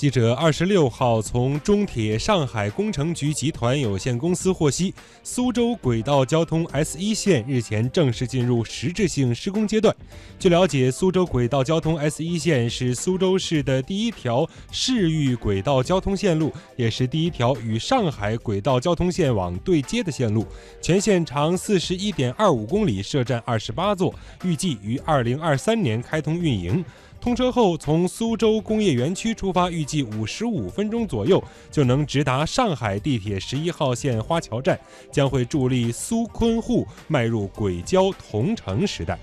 记者二十六号从中铁上海工程局集团有限公司获悉，苏州轨道交通 S 一线日前正式进入实质性施工阶段。据了解，苏州轨道交通 S 一线是苏州市的第一条市域轨道交通线路，也是第一条与上海轨道交通线网对接的线路。全线长四十一点二五公里，设站二十八座，预计于二零二三年开通运营。通车后，从苏州工业园区出发，预计五十五分钟左右就能直达上海地铁十一号线花桥站，将会助力苏昆沪迈入轨交同城时代。